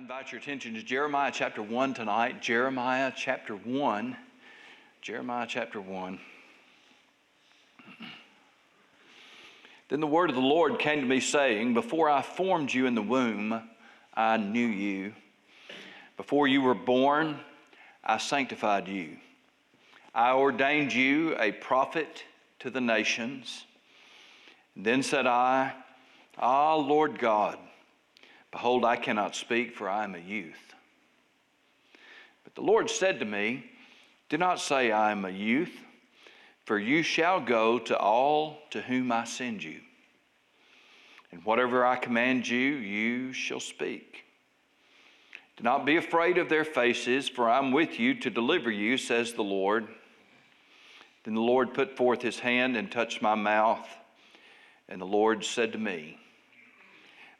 invite your attention to Jeremiah chapter 1 tonight. Jeremiah chapter 1. Jeremiah chapter 1. Then the word of the Lord came to me, saying, Before I formed you in the womb, I knew you. Before you were born, I sanctified you. I ordained you a prophet to the nations. Then said I, Ah, Lord God, Behold, I cannot speak, for I am a youth. But the Lord said to me, Do not say, I am a youth, for you shall go to all to whom I send you. And whatever I command you, you shall speak. Do not be afraid of their faces, for I am with you to deliver you, says the Lord. Then the Lord put forth his hand and touched my mouth. And the Lord said to me,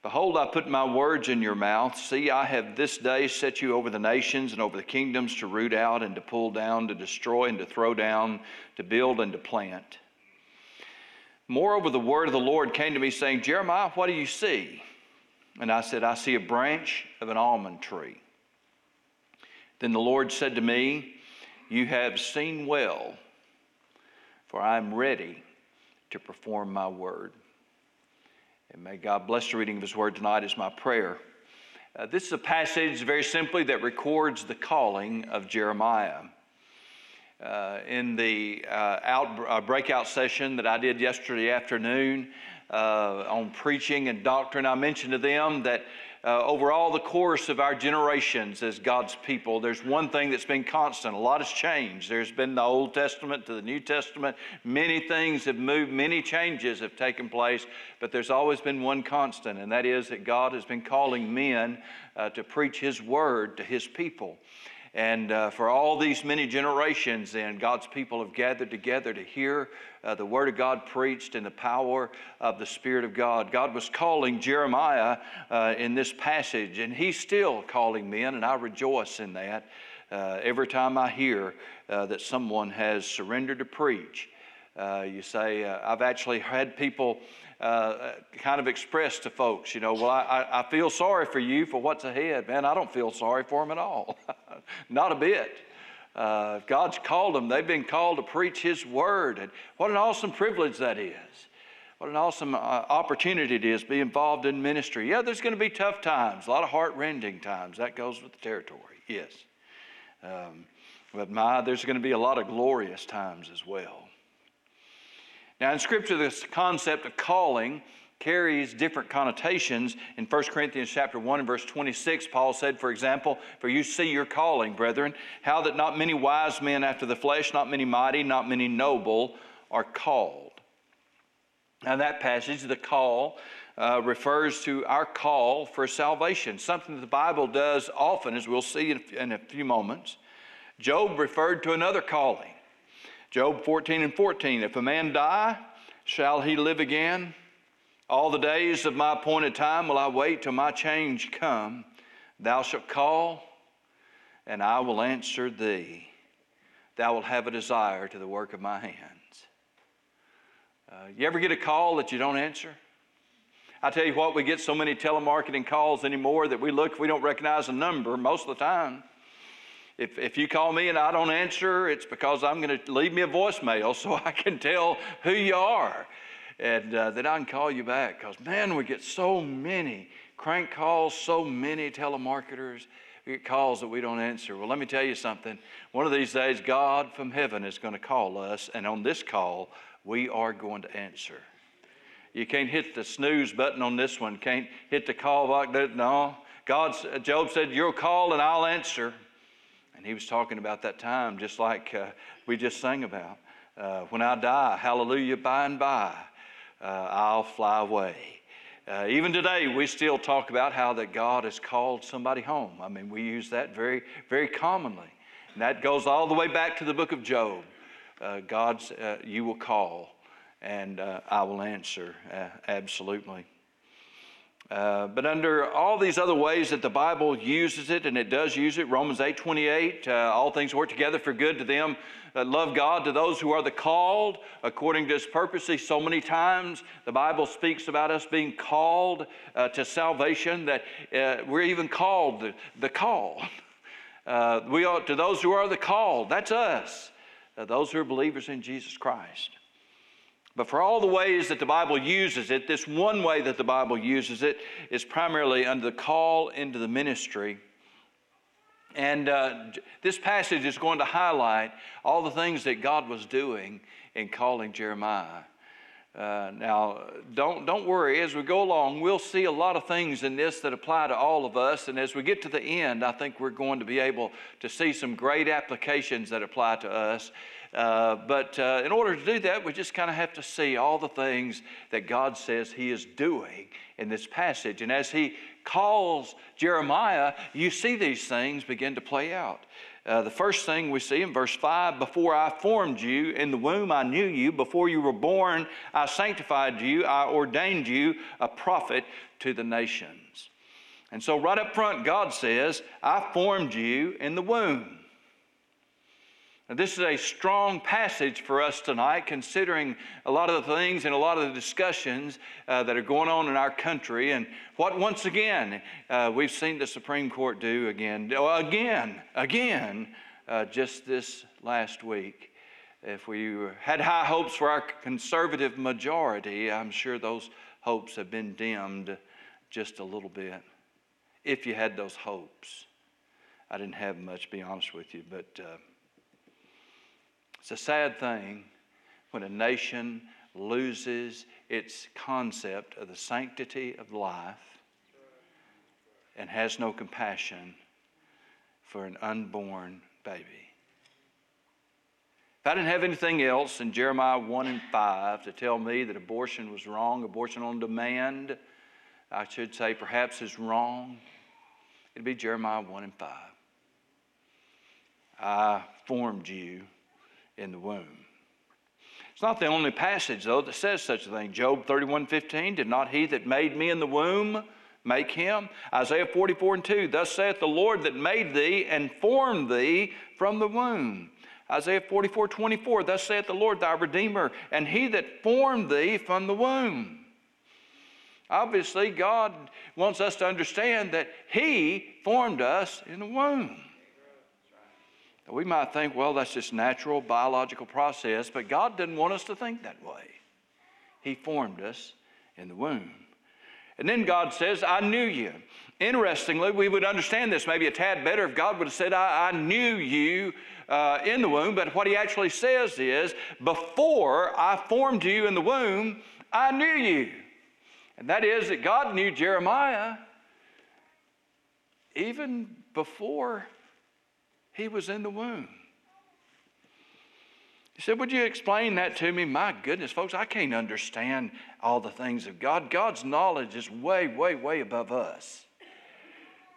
Behold, I put my words in your mouth. See, I have this day set you over the nations and over the kingdoms to root out and to pull down, to destroy and to throw down, to build and to plant. Moreover, the word of the Lord came to me, saying, Jeremiah, what do you see? And I said, I see a branch of an almond tree. Then the Lord said to me, You have seen well, for I am ready to perform my word. And may God bless the reading of His Word tonight, is my prayer. Uh, this is a passage, very simply, that records the calling of Jeremiah. Uh, in the uh, out, uh, breakout session that I did yesterday afternoon uh, on preaching and doctrine, I mentioned to them that uh, over all the course of our generations as God's people, there's one thing that's been constant. A lot has changed. There's been the Old Testament to the New Testament. Many things have moved, many changes have taken place, but there's always been one constant, and that is that God has been calling men uh, to preach His word to His people. And uh, for all these many generations, then, God's people have gathered together to hear uh, the Word of God preached in the power of the Spirit of God. God was calling Jeremiah uh, in this passage, and He's still calling men, and I rejoice in that uh, every time I hear uh, that someone has surrendered to preach. Uh, you say, I've actually had people uh, kind of express to folks, you know, well, I, I feel sorry for you for what's ahead. Man, I don't feel sorry for them at all. Not a bit. Uh, God's called them. They've been called to preach His word. And what an awesome privilege that is. What an awesome uh, opportunity it is to be involved in ministry. Yeah, there's going to be tough times, a lot of heart rending times. That goes with the territory, yes. Um, but my, there's going to be a lot of glorious times as well. Now, in Scripture, this concept of calling carries different connotations. In 1 Corinthians chapter 1 and verse 26, Paul said, for example, For you see your calling, brethren, how that not many wise men after the flesh, not many mighty, not many noble are called. Now, that passage, the call, uh, refers to our call for salvation, something that the Bible does often, as we'll see in, in a few moments. Job referred to another calling. Job 14 and 14 If a man die, shall he live again? All the days of my appointed time will I wait till my change come. Thou shalt call, and I will answer thee. Thou wilt have a desire to the work of my hands. Uh, you ever get a call that you don't answer? I tell you what, we get so many telemarketing calls anymore that we look, we don't recognize a number most of the time. If, if you call me and I don't answer, it's because I'm going to leave me a voicemail so I can tell who you are. And uh, then I can call you back because, man, we get so many crank calls, so many telemarketers. We get calls that we don't answer. Well, let me tell you something. One of these days, God from heaven is going to call us, and on this call, we are going to answer. You can't hit the snooze button on this one. Can't hit the call button. No. God's, Job said, "You'll call and I'll answer." And he was talking about that time, just like uh, we just sang about. Uh, when I die, hallelujah, by and by, uh, I'll fly away. Uh, even today, we still talk about how that God has called somebody home. I mean, we use that very, very commonly. And that goes all the way back to the book of Job. Uh, God's, uh, you will call, and I will answer, absolutely. Uh, but under all these other ways that the Bible uses it, and it does use it, Romans 8 28, uh, all things work together for good to them that love God, to those who are the called according to his purpose. See, so many times the Bible speaks about us being called uh, to salvation, that uh, we're even called the, the call. Uh, we are, to those who are the called, that's us, those who are believers in Jesus Christ. But for all the ways that the Bible uses it, this one way that the Bible uses it is primarily under the call into the ministry. And uh, this passage is going to highlight all the things that God was doing in calling Jeremiah. Uh, now, don't, don't worry, as we go along, we'll see a lot of things in this that apply to all of us. And as we get to the end, I think we're going to be able to see some great applications that apply to us. Uh, but uh, in order to do that, we just kind of have to see all the things that God says He is doing in this passage. And as He calls Jeremiah, you see these things begin to play out. Uh, the first thing we see in verse 5 Before I formed you in the womb, I knew you. Before you were born, I sanctified you. I ordained you a prophet to the nations. And so, right up front, God says, I formed you in the womb. Now, this is a strong passage for us tonight, considering a lot of the things and a lot of the discussions uh, that are going on in our country, and what once again uh, we've seen the Supreme Court do again, again, again, uh, just this last week. If we had high hopes for our conservative majority, I'm sure those hopes have been dimmed just a little bit. If you had those hopes, I didn't have much, to be honest with you, but. It's a sad thing when a nation loses its concept of the sanctity of life and has no compassion for an unborn baby. If I didn't have anything else in Jeremiah 1 and 5 to tell me that abortion was wrong, abortion on demand, I should say perhaps is wrong, it'd be Jeremiah 1 and 5. I formed you in the womb. It's not the only passage, though, that says such a thing. Job 31 15, did not he that made me in the womb make him? Isaiah 44 and 2, thus saith the Lord that made thee and formed thee from the womb. Isaiah 44 24, thus saith the Lord thy Redeemer, and he that formed thee from the womb. Obviously, God wants us to understand that He formed us in the womb. We might think, well, that's just natural biological process, but God didn't want us to think that way. He formed us in the womb. And then God says, I knew you. Interestingly, we would understand this maybe a tad better if God would have said, I, I knew you uh, in the womb. But what he actually says is, Before I formed you in the womb, I knew you. And that is that God knew Jeremiah even before he was in the womb. He said, Would you explain that to me? My goodness, folks, I can't understand all the things of God. God's knowledge is way, way, way above us.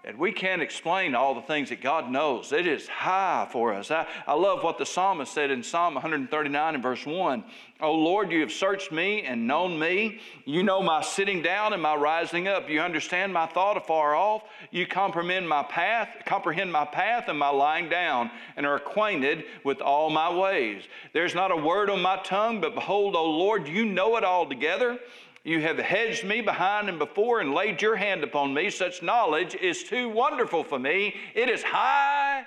And we can't explain all the things that God knows. It is high for us. I, I love what the psalmist said in Psalm 139 and verse 1. Oh Lord, you have searched me and known me. You know my sitting down and my rising up. You understand my thought afar off. You comprehend my path, comprehend my path and my lying down, and are acquainted with all my ways. There's not a word on my tongue, but behold, O Lord, you know it altogether. You have hedged me behind and before and laid your hand upon me. Such knowledge is too wonderful for me. It is high.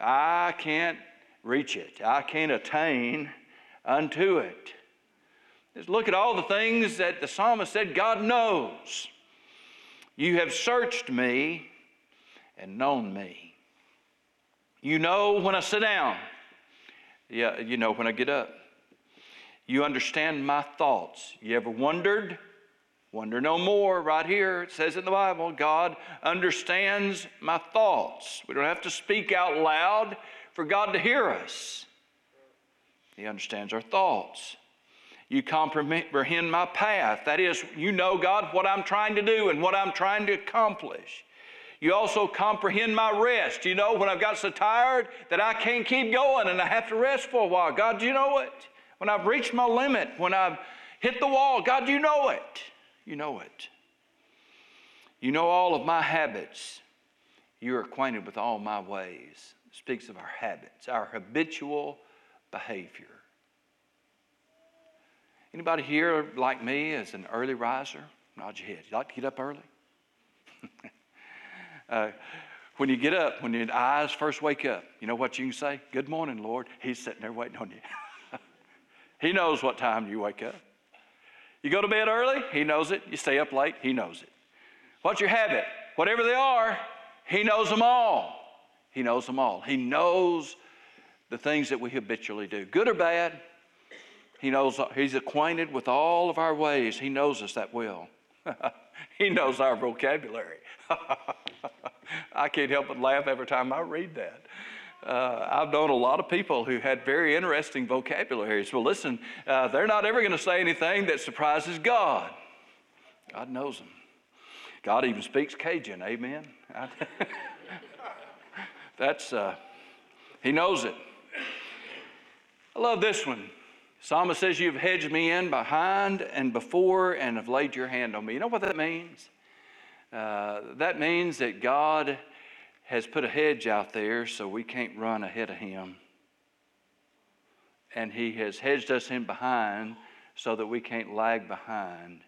I can't reach it, I can't attain unto it. Just look at all the things that the psalmist said God knows. You have searched me and known me. You know when I sit down. Yeah, you know when I get up. You understand my thoughts. You ever wondered? Wonder no more, right here. It says in the Bible God understands my thoughts. We don't have to speak out loud for God to hear us. He understands our thoughts. You comprehend my path. That is, you know, God, what I'm trying to do and what I'm trying to accomplish. You also comprehend my rest. You know, when I've got so tired that I can't keep going and I have to rest for a while. God, do you know it when I've reached my limit, when I've hit the wall. God, you know it. You know it. You know all of my habits. You're acquainted with all my ways. Speaks of our habits, our habitual behavior. Anybody here like me as an early riser? Nod your head. You like to get up early? uh, when you get up, when your eyes first wake up, you know what you can say? Good morning, Lord. He's sitting there waiting on you. he knows what time you wake up. You go to bed early, he knows it. You stay up late, he knows it. What's your habit? Whatever they are, he knows them all. He knows them all. He knows the things that we habitually do, good or bad. He knows, he's acquainted with all of our ways. He knows us that well. he knows our vocabulary. I can't help but laugh every time I read that. Uh, I've known a lot of people who had very interesting vocabularies. Well, listen, uh, they're not ever going to say anything that surprises God. God knows them. God even speaks Cajun, amen? That's, uh, He knows it. I love this one. Psalmist says, You've hedged me in behind and before and have laid your hand on me. You know what that means? Uh, that means that God has put a hedge out there so we can't run ahead of Him. And He has hedged us in behind so that we can't lag behind.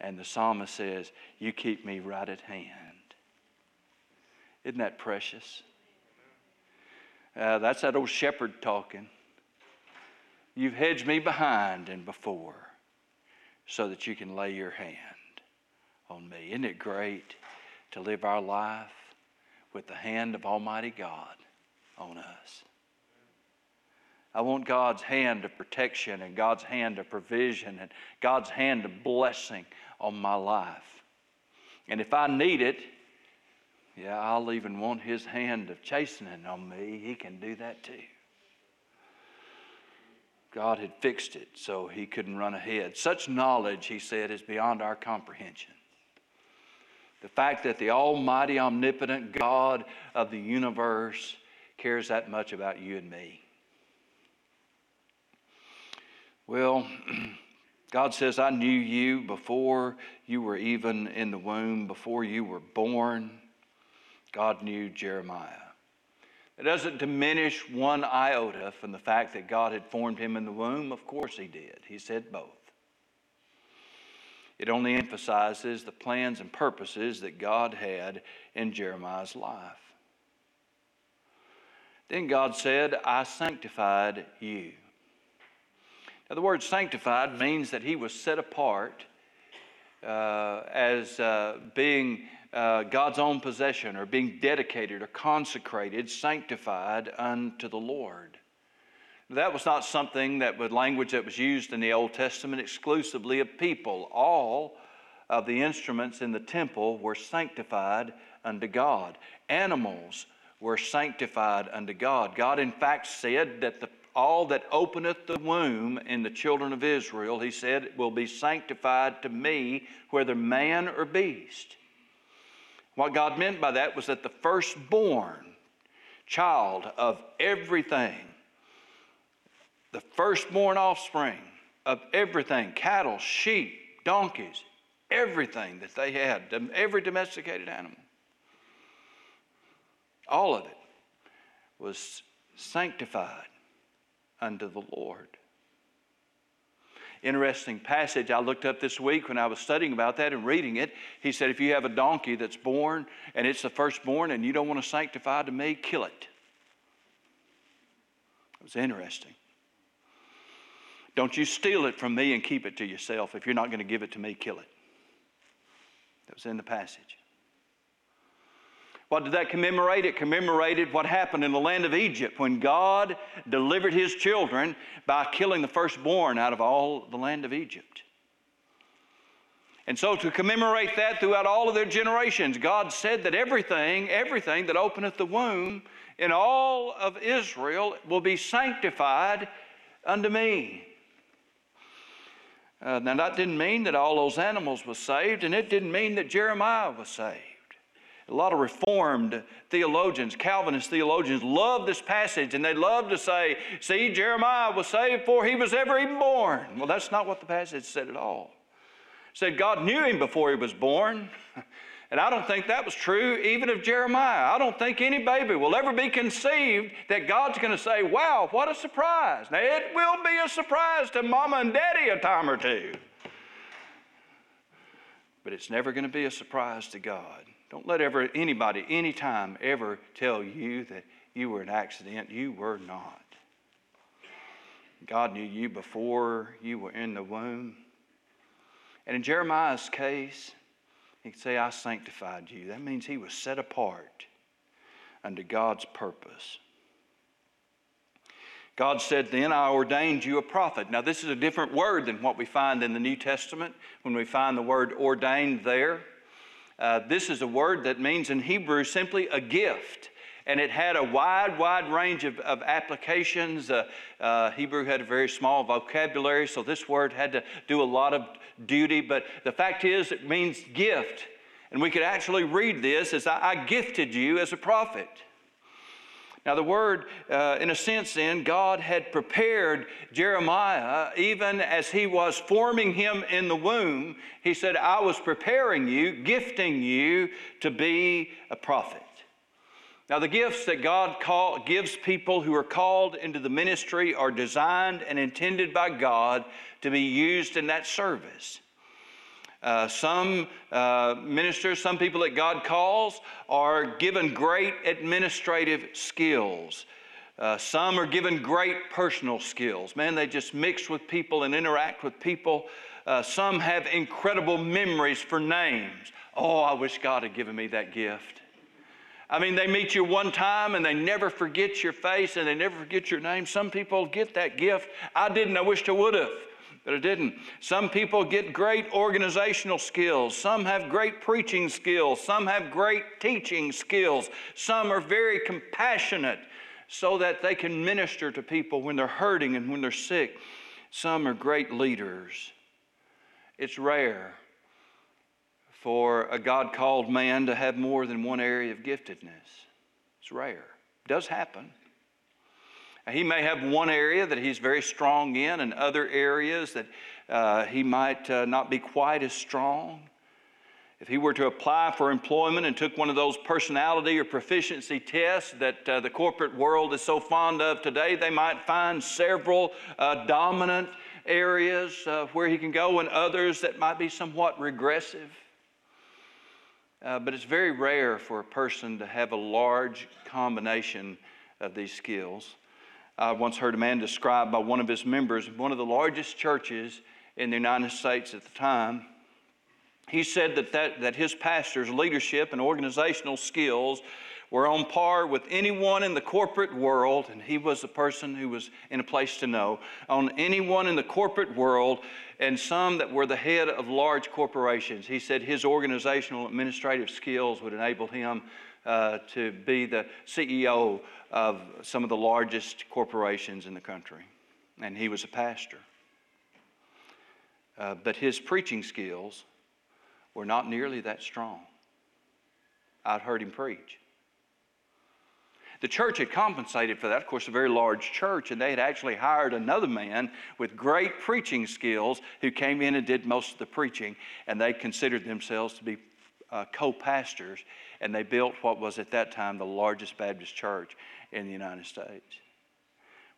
And the psalmist says, You keep me right at hand. Isn't that precious? Uh, that's that old shepherd talking. You've hedged me behind and before so that you can lay your hand on me. Isn't it great to live our life with the hand of Almighty God on us? I want God's hand of protection and God's hand of provision and God's hand of blessing on my life. And if I need it, yeah, I'll even want His hand of chastening on me. He can do that too. God had fixed it so he couldn't run ahead. Such knowledge, he said, is beyond our comprehension. The fact that the almighty, omnipotent God of the universe cares that much about you and me. Well, God says, I knew you before you were even in the womb, before you were born. God knew Jeremiah. It doesn't diminish one iota from the fact that God had formed him in the womb. Of course, he did. He said both. It only emphasizes the plans and purposes that God had in Jeremiah's life. Then God said, I sanctified you. Now, the word sanctified means that he was set apart uh, as uh, being uh, God's own possession or being dedicated or consecrated, sanctified unto the Lord. That was not something that was language that was used in the Old Testament exclusively of people. All of the instruments in the temple were sanctified unto God. Animals were sanctified unto God. God, in fact, said that the, all that openeth the womb in the children of Israel, he said, will be sanctified to me, whether man or beast. What God meant by that was that the firstborn child of everything, the firstborn offspring of everything cattle, sheep, donkeys, everything that they had, every domesticated animal, all of it was sanctified unto the Lord interesting passage I looked up this week when I was studying about that and reading it. He said, If you have a donkey that's born and it's the firstborn and you don't want to sanctify to me, kill it. It was interesting. Don't you steal it from me and keep it to yourself. If you're not going to give it to me, kill it. That was in the passage. What did that commemorate? It commemorated what happened in the land of Egypt when God delivered his children by killing the firstborn out of all the land of Egypt. And so, to commemorate that throughout all of their generations, God said that everything, everything that openeth the womb in all of Israel will be sanctified unto me. Uh, now, that didn't mean that all those animals were saved, and it didn't mean that Jeremiah was saved. A lot of Reformed theologians, Calvinist theologians, love this passage and they love to say, see, Jeremiah was saved before he was ever even born. Well, that's not what the passage said at all. It said God knew him before he was born. And I don't think that was true even of Jeremiah. I don't think any baby will ever be conceived that God's going to say, wow, what a surprise. Now, it will be a surprise to mama and daddy a time or two. But it's never going to be a surprise to God. Don't let ever anybody, anytime, ever tell you that you were an accident. You were not. God knew you before you were in the womb. And in Jeremiah's case, he could say, I sanctified you. That means he was set apart unto God's purpose. God said, Then I ordained you a prophet. Now, this is a different word than what we find in the New Testament when we find the word ordained there. Uh, this is a word that means in Hebrew simply a gift and it had a wide, wide range of, of applications. Uh, uh, Hebrew had a very small vocabulary, so this word had to do a lot of duty. But the fact is, it means gift. And we could actually read this as I, gifted you as a prophet. Now, the word, uh, in a sense, then, God had prepared Jeremiah even as he was forming him in the womb. He said, I was preparing you, gifting you to be a prophet. Now, the gifts that God call, gives people who are called into the ministry are designed and intended by God to be used in that service. Uh, some uh, ministers, some people that God calls, are given great administrative skills. Uh, some are given great personal skills. Man, they just mix with people and interact with people. Uh, some have incredible memories for names. Oh, I wish God had given me that gift. I mean, they meet you one time and they never forget your face and they never forget your name. Some people get that gift. I didn't. I wished I would have, but I didn't. Some people get great organizational skills. Some have great preaching skills. Some have great teaching skills. Some are very compassionate so that they can minister to people when they're hurting and when they're sick. Some are great leaders. It's rare for a God called man to have more than one area of giftedness. It's rare. It does happen. He may have one area that he's very strong in, and other areas that uh, he might uh, not be quite as strong. If he were to apply for employment and took one of those personality or proficiency tests that uh, the corporate world is so fond of today, they might find several uh, dominant areas uh, where he can go and others that might be somewhat regressive. Uh, but it's very rare for a person to have a large combination of these skills. I once heard a man described by one of his members, one of the largest churches in the United States at the time. He said that, that, that his pastor's leadership and organizational skills were on par with anyone in the corporate world, and he was the person who was in a place to know, on anyone in the corporate world, and some that were the head of large corporations. He said his organizational administrative skills would enable him uh, to be the CEO of some of the largest corporations in the country, and he was a pastor. Uh, but his preaching skills were not nearly that strong. I'd heard him preach. The church had compensated for that, of course, a very large church, and they had actually hired another man with great preaching skills who came in and did most of the preaching, and they considered themselves to be uh, co pastors, and they built what was at that time the largest Baptist church in the United States.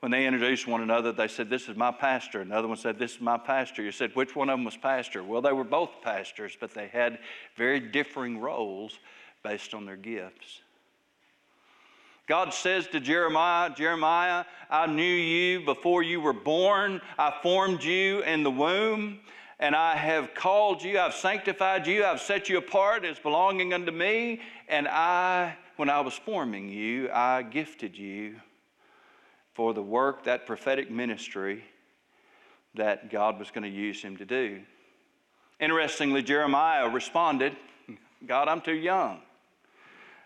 When they introduced one another, they said, This is my pastor. Another one said, This is my pastor. You said, Which one of them was pastor? Well, they were both pastors, but they had very differing roles based on their gifts. God says to Jeremiah, Jeremiah, I knew you before you were born. I formed you in the womb, and I have called you, I've sanctified you, I've set you apart as belonging unto me. And I, when I was forming you, I gifted you for the work, that prophetic ministry that God was going to use him to do. Interestingly, Jeremiah responded, God, I'm too young.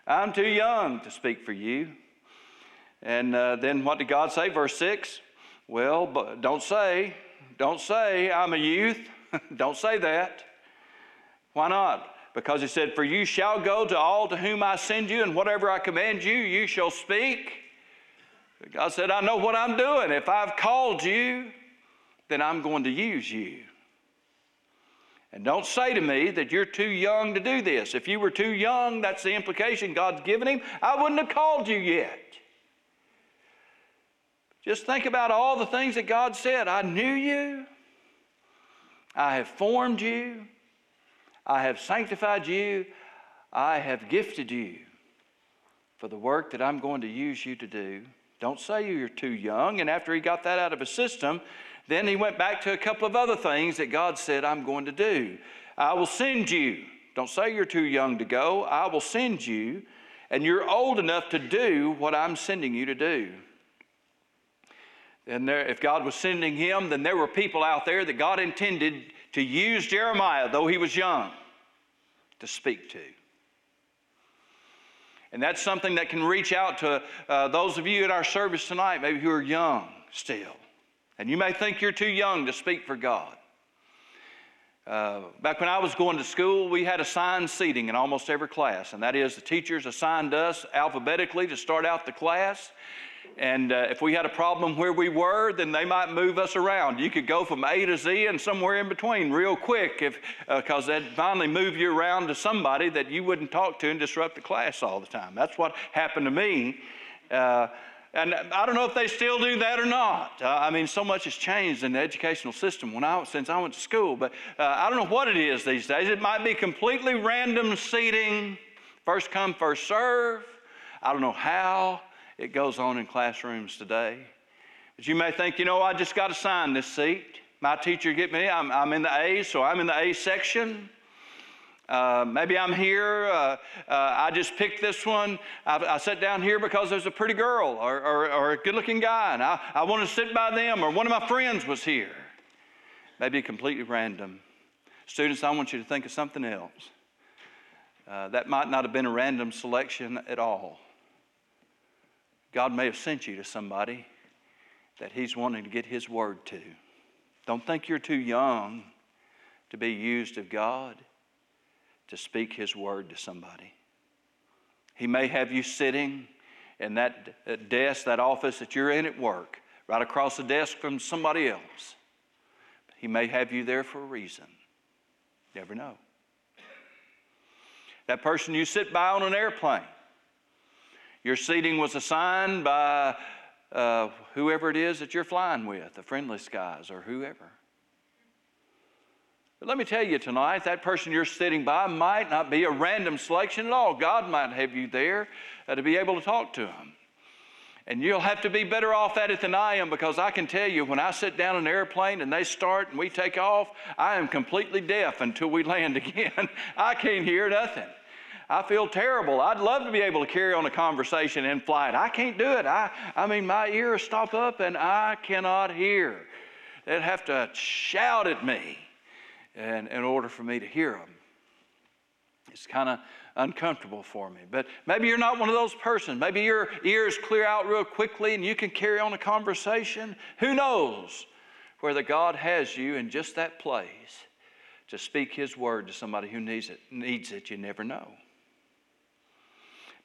I'm too young to speak for you. And uh, then what did God say? Verse 6 Well, but don't say, don't say I'm a youth. don't say that. Why not? Because he said, For you shall go to all to whom I send you, and whatever I command you, you shall speak. God said, I know what I'm doing. If I've called you, then I'm going to use you. And don't say to me that you're too young to do this. If you were too young, that's the implication God's given him. I wouldn't have called you yet. Just think about all the things that God said. I knew you. I have formed you. I have sanctified you. I have gifted you for the work that I'm going to use you to do. Don't say you're too young. And after he got that out of his system, then he went back to a couple of other things that God said, I'm going to do. I will send you. Don't say you're too young to go. I will send you, and you're old enough to do what I'm sending you to do. And there, if God was sending him, then there were people out there that God intended to use Jeremiah, though he was young, to speak to. And that's something that can reach out to uh, those of you at our service tonight, maybe who are young still. And you may think you're too young to speak for God. Uh, back when I was going to school, we had assigned seating in almost every class, and that is the teachers assigned us alphabetically to start out the class. And uh, if we had a problem where we were, then they might move us around. You could go from A to Z and somewhere in between real quick, because uh, they'd finally move you around to somebody that you wouldn't talk to and disrupt the class all the time. That's what happened to me. Uh, and I don't know if they still do that or not. Uh, I mean, so much has changed in the educational system when I, since I went to school. But uh, I don't know what it is these days. It might be completely random seating, first come, first serve. I don't know how it goes on in classrooms today. But you may think, you know, I just got assigned this seat. My teacher get me. I'm, I'm in the A, so I'm in the A section. Uh, maybe I'm here. Uh, uh, I just picked this one. I, I, sat down here because there's a pretty girl or, or, or a good looking guy, and I, I want to sit by them, or one of my friends was here. Maybe completely random. Students, I want you to think of something else. Uh, that might not have been a random selection at all. God may have sent you to somebody that He's wanting to get His word to. Don't think you're too young to be used of God to speak His word to somebody. He may have you sitting in that uh, desk, that office that you're in at work, right across the desk from somebody else. He may have you there for a reason. Never know. That person you sit by on an airplane, your seating was assigned by uh, whoever it is that you're flying with, the friendly skies or whoever. But let me tell you tonight, that person you're sitting by might not be a random selection at all. God might have you there uh, to be able to talk to him. And you'll have to be better off at it than I am because I can tell you when I sit down in an airplane and they start and we take off, I am completely deaf until we land again. I can't hear nothing. I feel terrible. I'd love to be able to carry on a conversation in flight. I can't do it. I, I mean, my ears stop up and I cannot hear. They'd have to shout at me in, in order for me to hear them. It's kind of uncomfortable for me. But maybe you're not one of those persons. Maybe your ears clear out real quickly and you can carry on a conversation. Who knows whether God has you in just that place to speak His word to somebody who needs it? Needs it, you never know.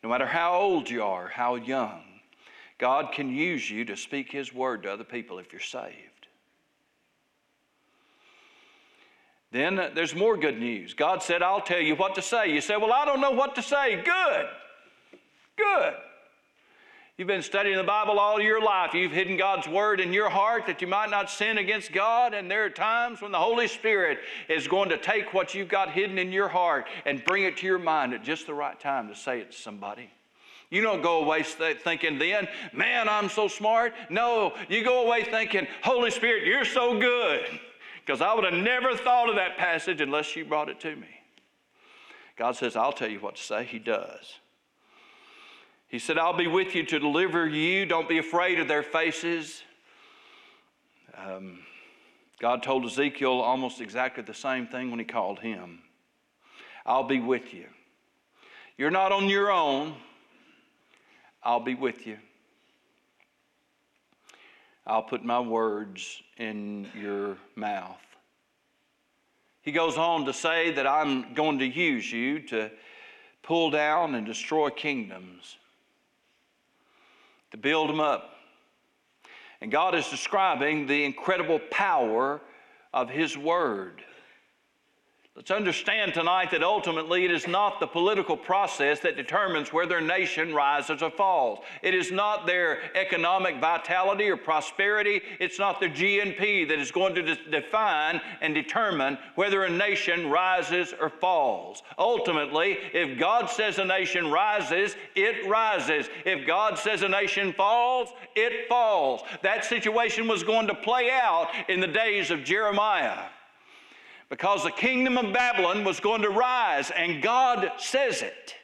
No matter how old you are, how young, God can use you to speak His word to other people if you're saved. Then uh, there's more good news. God said, I'll tell you what to say. You say, Well, I don't know what to say. Good. Good. You've been studying the Bible all your life. You've hidden God's Word in your heart that you might not sin against God. And there are times when the Holy Spirit is going to take what you've got hidden in your heart and bring it to your mind at just the right time to say it to somebody. You don't go away thinking then, man, I'm so smart. No, you go away thinking, Holy Spirit, you're so good. Because I would have never thought of that passage unless you brought it to me. God says, I'll tell you what to say. He does. He said, I'll be with you to deliver you. Don't be afraid of their faces. Um, God told Ezekiel almost exactly the same thing when he called him. I'll be with you. You're not on your own. I'll be with you. I'll put my words in your mouth. He goes on to say that I'm going to use you to pull down and destroy kingdoms to build them up. And God is describing the incredible power of His Word. Let's understand tonight that ultimately it is not the political process that determines whether a nation rises or falls. It is not their economic vitality or prosperity. It's not the GNP that is going to de- define and determine whether a nation rises or falls. Ultimately, if God says a nation rises, it rises. If God says a nation falls, it falls. That situation was going to play out in the days of Jeremiah because the kingdom of Babylon was going to rise, and God says it.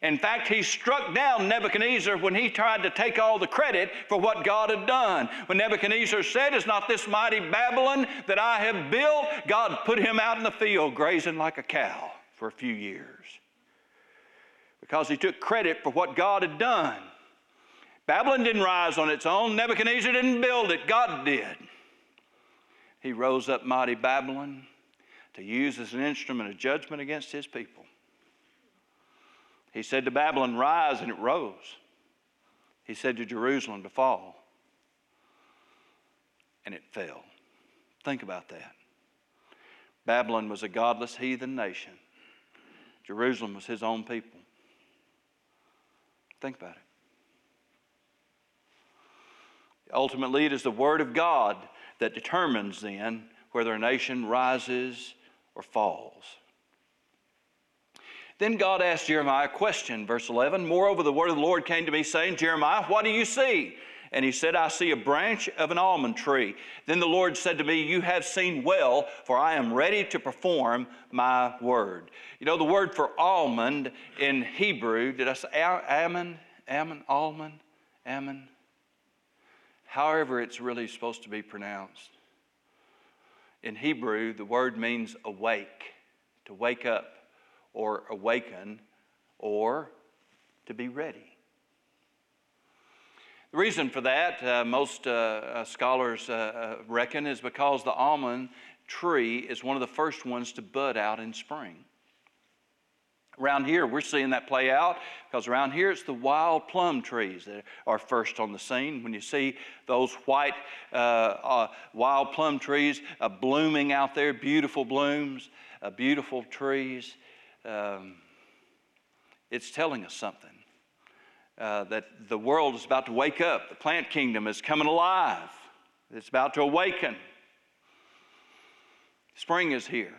In fact, he struck down Nebuchadnezzar when he tried to take all the credit for what God had done. When Nebuchadnezzar said, Is not this mighty Babylon that I have built? God put him out in the field grazing like a cow for a few years because he took credit for what God had done. Babylon didn't rise on its own, Nebuchadnezzar didn't build it, God did. He rose up mighty Babylon to use as an instrument of judgment against his people. He said to Babylon, Rise, and it rose. He said to Jerusalem to fall, and it fell. Think about that. Babylon was a godless heathen nation, Jerusalem was his own people. Think about it. Ultimately, it is the Word of God that determines then whether a nation rises or falls. Then God asked Jeremiah a question, verse 11. Moreover, the word of the Lord came to me, saying, Jeremiah, what do you see? And he said, I see a branch of an almond tree. Then the Lord said to me, You have seen well, for I am ready to perform my word. You know, the word for almond in Hebrew, did I say ammon? Ammon? Almond? Ammon? however it's really supposed to be pronounced. In Hebrew, the word means awake, to wake up or awaken or to be ready. The reason for that, uh, most uh, uh scholars uh, uh, reckon, is because the almond tree is one of the first ones to bud out in spring. Around here, we're seeing that play out because around here it's the wild plum trees that are first on the scene. When you see those white uh, uh, wild plum trees uh, blooming out there, beautiful blooms, uh, beautiful trees, um, it's telling us something. Uh, that the world is about to wake up, the plant kingdom is coming alive, it's about to awaken. Spring is here.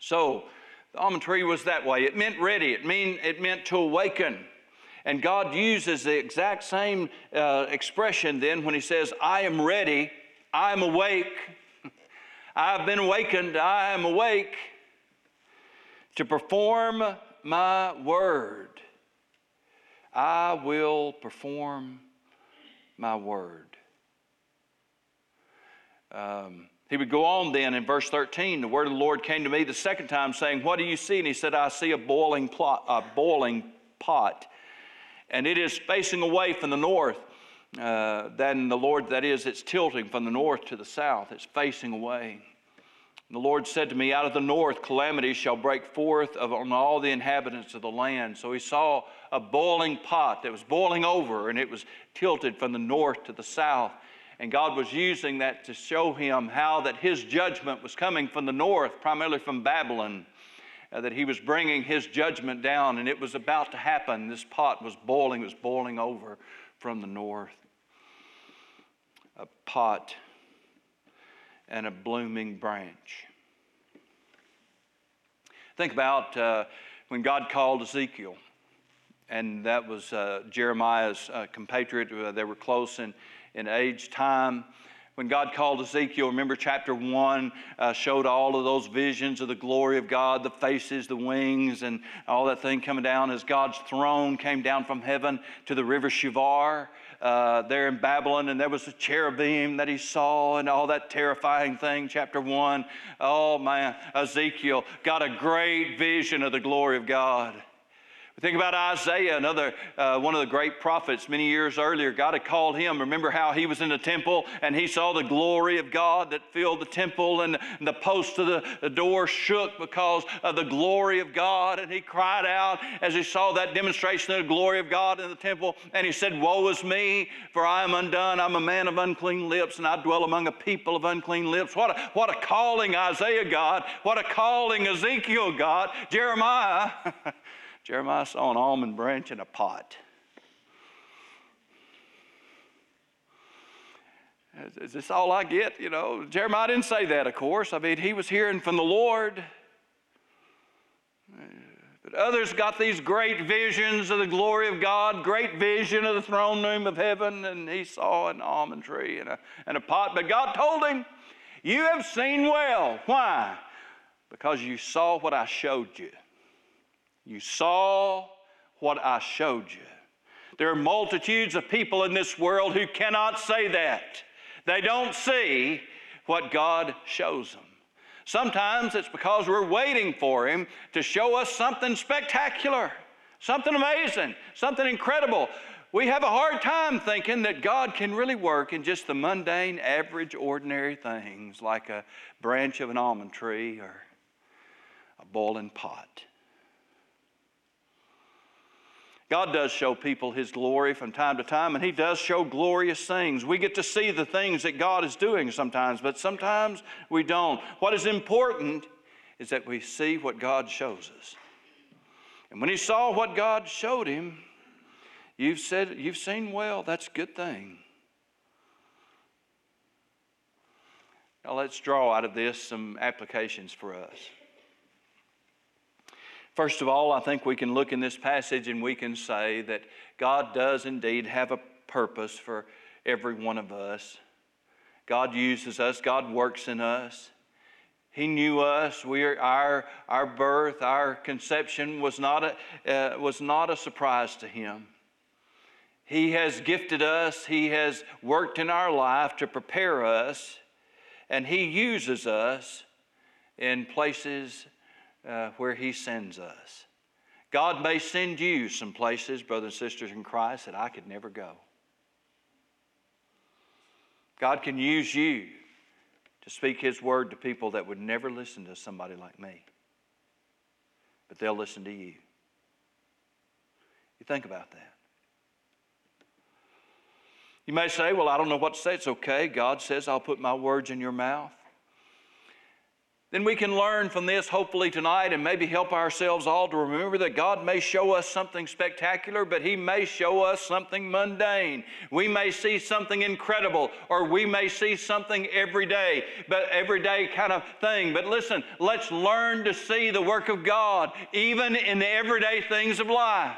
So, the almond tree was that way. It meant ready, it, mean, it meant to awaken. And God uses the exact same uh, expression then when He says, I am ready, I am awake, I've been awakened, I am awake to perform my word. I will perform my word. Um, he would go on then in verse 13. The word of the Lord came to me the second time, saying, What do you see? And he said, I see a boiling, plot, a boiling pot, and it is facing away from the north. Uh, then the Lord, that is, it's tilting from the north to the south, it's facing away. And the Lord said to me, Out of the north, calamity shall break forth on all the inhabitants of the land. So he saw a boiling pot that was boiling over, and it was tilted from the north to the south. And God was using that to show him how that his judgment was coming from the north, primarily from Babylon, uh, that he was bringing his judgment down, and it was about to happen. This pot was boiling, it was boiling over from the north. A pot and a blooming branch. Think about uh, when God called Ezekiel, and that was uh, Jeremiah's uh, compatriot. Uh, they were close in in age, time. When God called Ezekiel, remember chapter 1 uh, showed all of those visions of the glory of God, the faces, the wings, and all that thing coming down as God's throne came down from heaven to the river Chebar. Uh, there in Babylon, and there was a cherubim that he saw, and all that terrifying thing. Chapter one, oh man, Ezekiel got a great vision of the glory of God. Think about Isaiah, another uh, one of the great prophets many years earlier. God had called him. Remember how he was in the temple and he saw the glory of God that filled the temple, and, the post of the, the door shook because of the glory of God. And he cried out as he saw that demonstration of the glory of God in the temple. And he said, Woe is me, for I am undone. I'm a man of unclean lips, and I dwell among a people of unclean lips. What a, what a calling, Isaiah God. What a calling, Ezekiel God. Jeremiah. Jeremiah saw an almond branch in a pot. Is this all I get? You know, Jeremiah didn't say that, of course. I mean, he was hearing from the Lord. But others got these great visions of the glory of God, great vision of the throne room of heaven, and he saw an almond tree and a, and a pot. But God told him, You have seen well. Why? Because you saw what I showed you. You saw what I showed you. There are multitudes of people in this world who cannot say that. They don't see what God shows them. Sometimes it's because we're waiting for Him to show us something spectacular, something amazing, something incredible. We have a hard time thinking that God can really work in just the mundane, average, ordinary things like a branch of an almond tree or a boiling pot. God does show people His glory from time to time, and He does show glorious things. We get to see the things that God is doing sometimes, but sometimes we don't. What is important is that we see what God shows us. And when he saw what God showed him, you've said, You've seen well, that's a good thing. Now let's draw out of this some applications for us. First of all, I think we can look in this passage and we can say that God does indeed have a purpose for every one of us. God uses us, God works in us. He knew us. We are, our, our birth, our conception was not, a, uh, was not a surprise to Him. He has gifted us, He has worked in our life to prepare us, and He uses us in places uh, where He sends us. God may send you some places, brothers and sisters in Christ, that I could never go. God can use you to speak His word to people that would never listen to somebody like me, but they'll listen to you. You think about that. You may say, Well, I don't know what to say. It's okay. God says, I'll put my words in your mouth then we can learn from this hopefully tonight and maybe help ourselves all to remember that God may show us something spectacular, but He may show us something mundane. We may see something incredible, or we may see something everyday, but everyday kind of thing. But listen, let's learn to see the work of God even in the everyday things of life.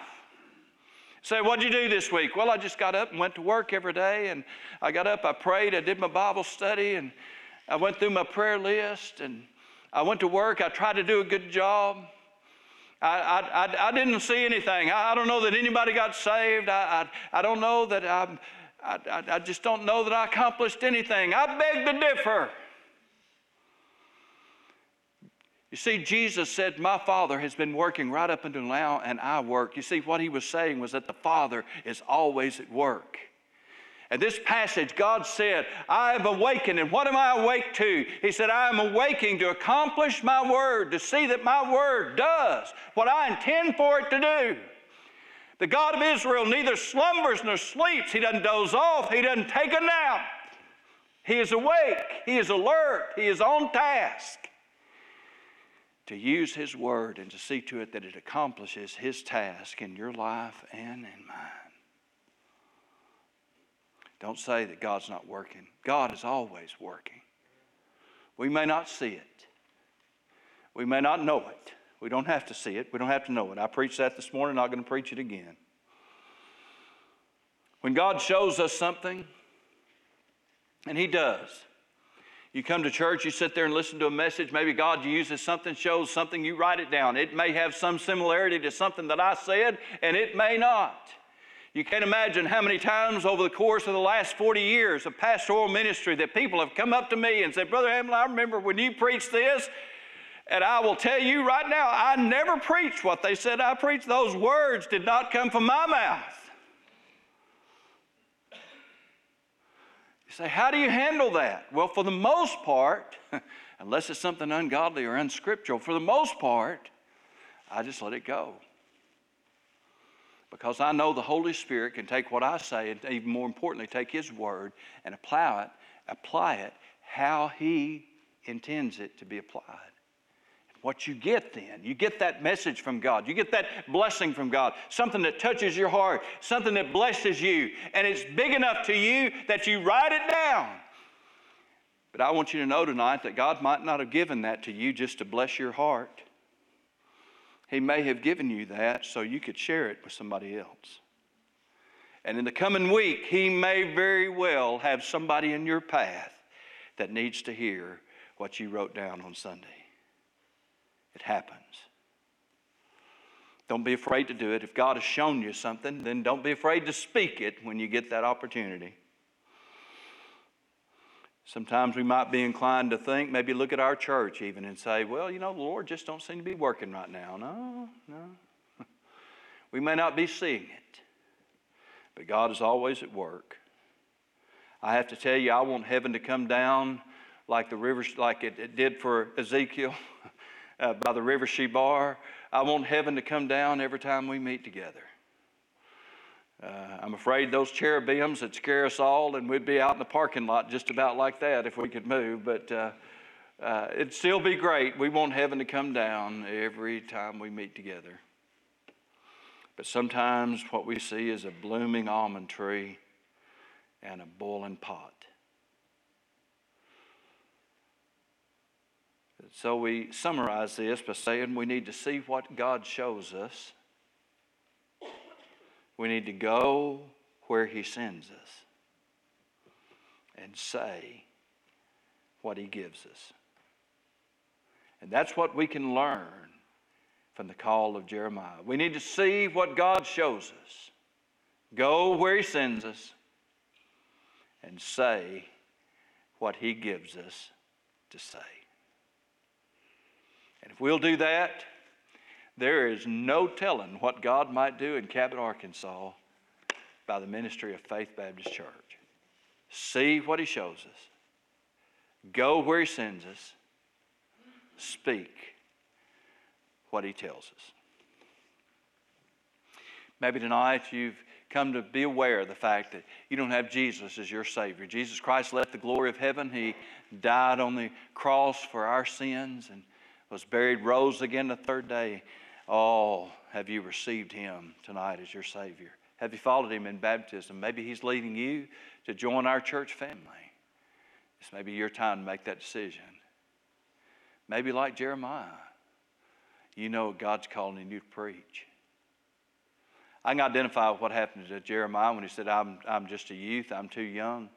Say, what'd you do this week? Well, I just got up and went to work every day, and I got up, I prayed, I did my Bible study, and I went through my prayer list, and I went to work. I tried to do a good job. I, I, I, didn't see anything. I, I, don't know that anybody got saved. I, I, I don't know that um, I, I, I just don't know that I accomplished anything. I beg to differ. You see, Jesus said, My Father has been working right up until now, and I work. You see, what he was saying was that the Father is always at work. And this passage, God said, I have awakened. And what am I awake to? He said, I am awaking to accomplish my word, to see that my word does what I intend for it to do. The God of Israel neither slumbers nor sleeps. He doesn't doze off. He doesn't take a nap. He is awake. He is alert. He is on task to use His word and to see to it that it accomplishes His task in your life and in mine. Don't say that God's not working. God is always working. We may not see it, we may not know it. We don't have to see it, we don't have to know it. I preached that this morning, I'm not going to preach it again. When God shows us something, and He does, you come to church, you sit there and listen to a message. Maybe God uses something, shows something, you write it down. It may have some similarity to something that I said, and it may not. You can't imagine how many times over the course of the last 40 years of pastoral ministry that people have come up to me and said, Brother Hamlin, I remember when you preached this, And I will tell you right now, I never preached what they said I preached. Those words did not come from my mouth. You say, how do you handle that? Well, for the most part, unless it's something ungodly or unscriptural, for the most part, I just let it go. Because I know the Holy Spirit can take what I say and even more importantly, take His word and apply it, apply it how He intends it to be applied. What you get then, you get that message from God, you get that blessing from God, something that touches your heart, something that blesses you, and it's big enough to you that you write it down. But I want you to know tonight that God might not have given that to you just to bless your heart. He may have given you that so you could share it with somebody else. And in the coming week, He may very well have somebody in your path that needs to hear what you wrote down on Sunday. It happens. Don't be afraid to do it. If God has shown you something, then don't be afraid to speak it when you get that opportunity. Sometimes we might be inclined to think, maybe look at our church even and say, well, you know, the Lord just don't seem to be working right now. No, no. We may not be seeing it, but God is always at work. I have to tell you, I want heaven to come down like the river, like it, it did for Ezekiel uh, by the river Chebar. I want heaven to come down every time we meet together. Uh, I'm afraid those cherubims would scare us all, and we'd be out in the parking lot just about like that if we could move. But uh, uh, it'd still be great. We want heaven to come down every time we meet together. But sometimes what we see is a blooming almond tree and a boiling pot. So we summarize this by saying we need to see what God shows us we need to go where He sends us and say what He gives us. And that's what we can learn from the call of Jeremiah. We need to see what God shows us, go where He sends us, and say what He gives us to say. And if we'll do that, there is no telling what God might do in Cabot, Arkansas by the ministry of Faith Baptist Church. See what He shows us, go where He sends us, speak what He tells us. Maybe tonight you've come to be aware of the fact that you don't have Jesus as your Savior. Jesus Christ left the glory of heaven. He died on the cross for our sins and was buried, rose again the third day. Oh, have you received him tonight as your Savior? Have you followed him in baptism? Maybe he's leading you to join our church family. This may be your time to make that decision. Maybe like Jeremiah, you know God's calling you to preach. I can identify with what happened to Jeremiah when he said, I'm, I'm just a youth, I'm too young.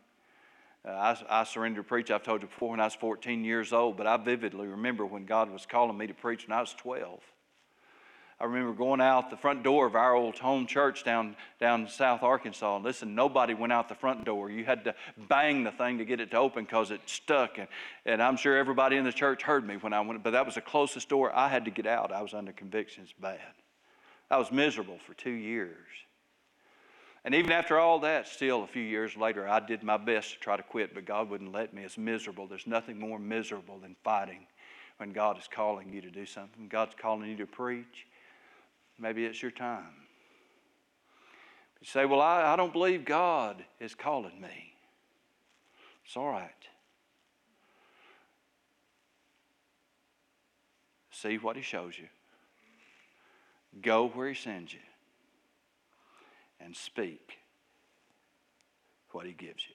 Uh, I, I surrendered to preach, I've told you before, when I was 14 years old, but I vividly remember when God was calling me to preach when I was 12. I remember going out the front door of our old home church down, down South Arkansas. Listen, nobody went out the front door. You had to bang the thing to get it to open because it stuck. And, and I'm sure everybody in the church heard me when I went, but that was the closest door I had to get out. I was under convictions bad. I was miserable for two years. And even after all that, still a few years later, I did my best to try to quit, but God wouldn't let me. It's miserable. There's nothing more miserable than fighting when God is calling you to do something. God's calling you to preach. Maybe it's your time. You say, Well, I, I don't believe God is calling me. It's all right. See what He shows you, go where He sends you, and speak what He gives you.